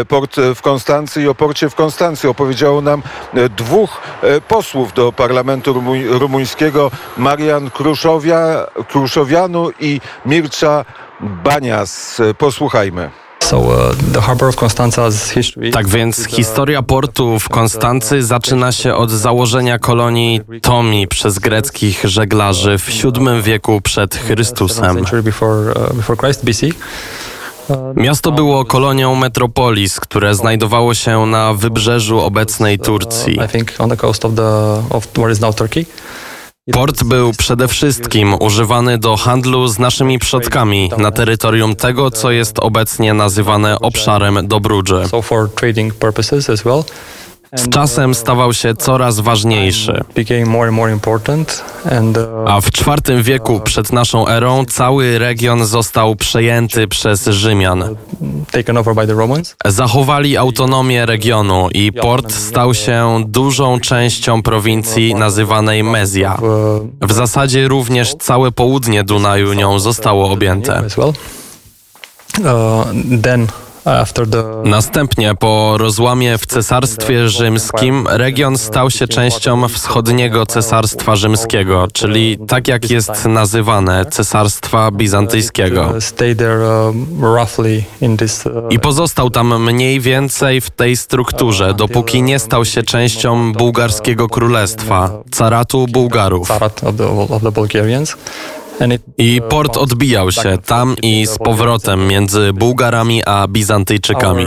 e, port w Konstancji i o porcie w Konstancji. Opowiedziało nam e, dwóch e, posłów do parlamentu rumuń, rumuńskiego, Marian Kruszowia, Kruszowianu i Mircza Banias. E, Posłuchajmy. Tak więc historia portu w Konstancy zaczyna się od założenia kolonii Tomi przez greckich żeglarzy w VII wieku przed Chrystusem. Miasto było kolonią metropolis, które znajdowało się na wybrzeżu obecnej Turcji. Port był przede wszystkim używany do handlu z naszymi przodkami na terytorium tego, co jest obecnie nazywane obszarem Dobrudży. Z czasem stawał się coraz ważniejszy. A w IV wieku przed naszą erą cały region został przejęty przez Rzymian. Zachowali autonomię regionu i port stał się dużą częścią prowincji nazywanej Mezja. W zasadzie również całe południe Dunaju nią zostało objęte. Następnie po rozłamie w Cesarstwie Rzymskim region stał się częścią wschodniego Cesarstwa Rzymskiego, czyli tak jak jest nazywane Cesarstwa Bizantyjskiego. I pozostał tam mniej więcej w tej strukturze, dopóki nie stał się częścią bułgarskiego królestwa, caratu Bułgarów. I port odbijał się tam i z powrotem między Bułgarami a Bizantyjczykami.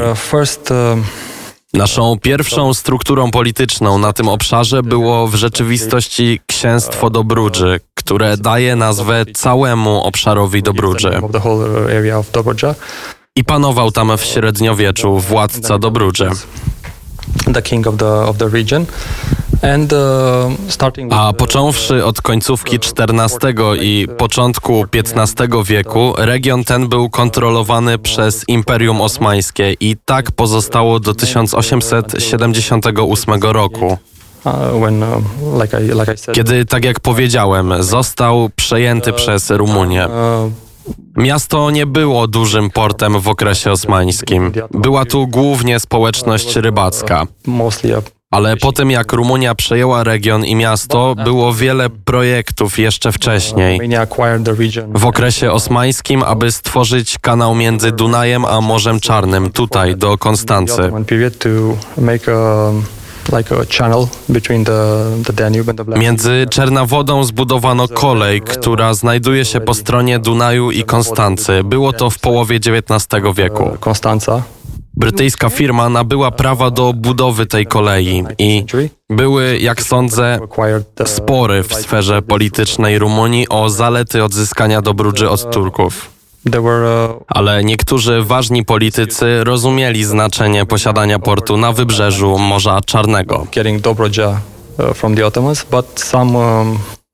Naszą pierwszą strukturą polityczną na tym obszarze było w rzeczywistości księstwo Dobrudży, które daje nazwę całemu obszarowi Dobrudży. I panował tam w średniowieczu władca Dobrudży. The king of the, of the region. Uh, A począwszy od końcówki XIV i początku XV wieku, region ten był kontrolowany przez Imperium Osmańskie i tak pozostało do 1878 roku. Uh, uh, Kiedy, tak jak powiedziałem, został przejęty przez Rumunię. Miasto nie było dużym portem w okresie osmańskim. Była tu głównie społeczność rybacka. Ale po tym jak Rumunia przejęła region i miasto, było wiele projektów jeszcze wcześniej. W okresie osmańskim, aby stworzyć kanał między Dunajem a Morzem Czarnym, tutaj do Konstancy. Między Czernawodą zbudowano kolej, która znajduje się po stronie Dunaju i Konstancy. Było to w połowie XIX wieku. Brytyjska firma nabyła prawa do budowy tej kolei i były, jak sądzę, spory w sferze politycznej Rumunii o zalety odzyskania Dobrudży od Turków. Ale niektórzy ważni politycy rozumieli znaczenie posiadania portu na wybrzeżu Morza Czarnego.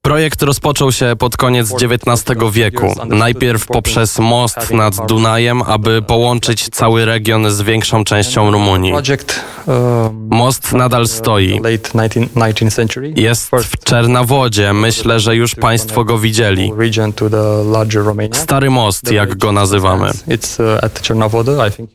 Projekt rozpoczął się pod koniec XIX wieku. Najpierw poprzez most nad Dunajem, aby połączyć cały region z większą częścią Rumunii. Most nadal stoi. Jest w Czernawodzie. Myślę, że już Państwo go widzieli. Stary most, jak go nazywamy.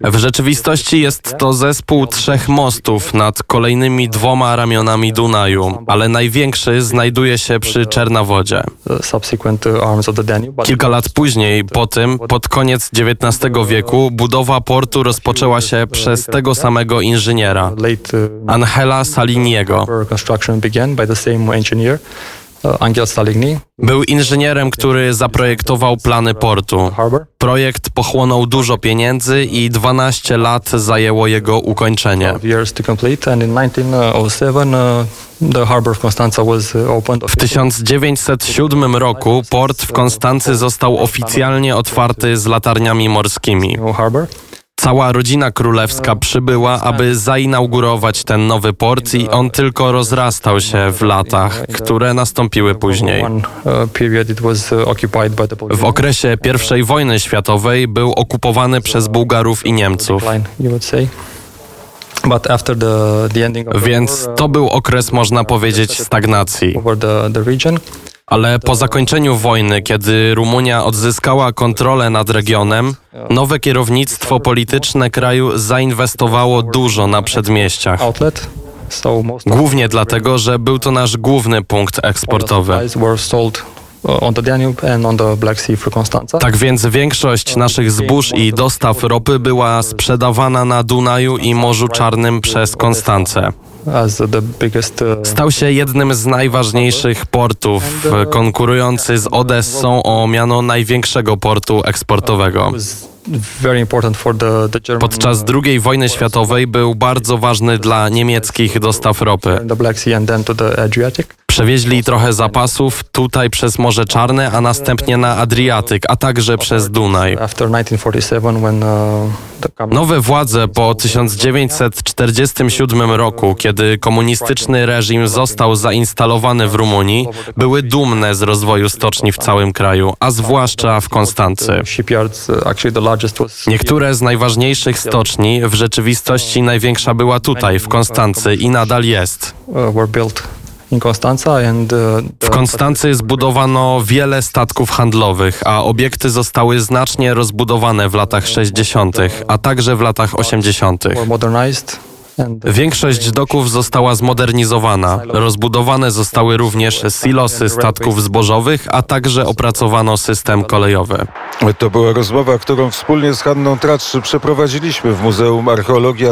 W rzeczywistości jest to zespół trzech mostów nad kolejnymi dwoma ramionami Dunaju, ale największy znajduje się przy Czernawodzie. Kilka lat później, po tym, pod koniec XIX wieku, budowa portu rozpoczęła się przez tego samego inżyniera, Angela Saliniego. Był inżynierem, który zaprojektował plany portu. Projekt pochłonął dużo pieniędzy i 12 lat zajęło jego ukończenie. W 1907 roku port w Konstancy został oficjalnie otwarty z latarniami morskimi. Cała rodzina królewska przybyła, aby zainaugurować ten nowy port i on tylko rozrastał się w latach, które nastąpiły później. W okresie I wojny światowej był okupowany przez Bułgarów i Niemców. Więc to był okres, można powiedzieć, stagnacji. Ale po zakończeniu wojny, kiedy Rumunia odzyskała kontrolę nad regionem, nowe kierownictwo polityczne kraju zainwestowało dużo na przedmieściach. Głównie dlatego, że był to nasz główny punkt eksportowy. uh. Tak więc większość naszych zbóż i dostaw ropy była sprzedawana na Dunaju i Morzu Czarnym przez Konstancę. Uh, Stał się jednym z najważniejszych portów, e, konkurujący z Odessą o miano największego portu eksportowego. Podczas II wojny światowej był bardzo ważny dla niemieckich dostaw ropy. Przewieźli trochę zapasów tutaj przez Morze Czarne, a następnie na Adriatyk, a także przez Dunaj. After 1947 when uh, Nowe władze po 1947 roku, kiedy komunistyczny reżim został zainstalowany w Rumunii, były dumne z rozwoju stoczni w całym kraju, a zwłaszcza w Konstancy. uh, Niektóre z najważniejszych stoczni, w rzeczywistości największa była tutaj, w Konstancy i nadal jest. Uh, W Konstancy zbudowano wiele statków handlowych, a obiekty zostały znacznie rozbudowane w latach 60., a także w latach 80. were modernized and uh, Większość doków została zmodernizowana. Rozbudowane zostały również silosy statków zbożowych, a także opracowano system kolejowy. To była rozmowa, którą wspólnie z Hanną Tratrzy przeprowadziliśmy w Muzeum Archeologii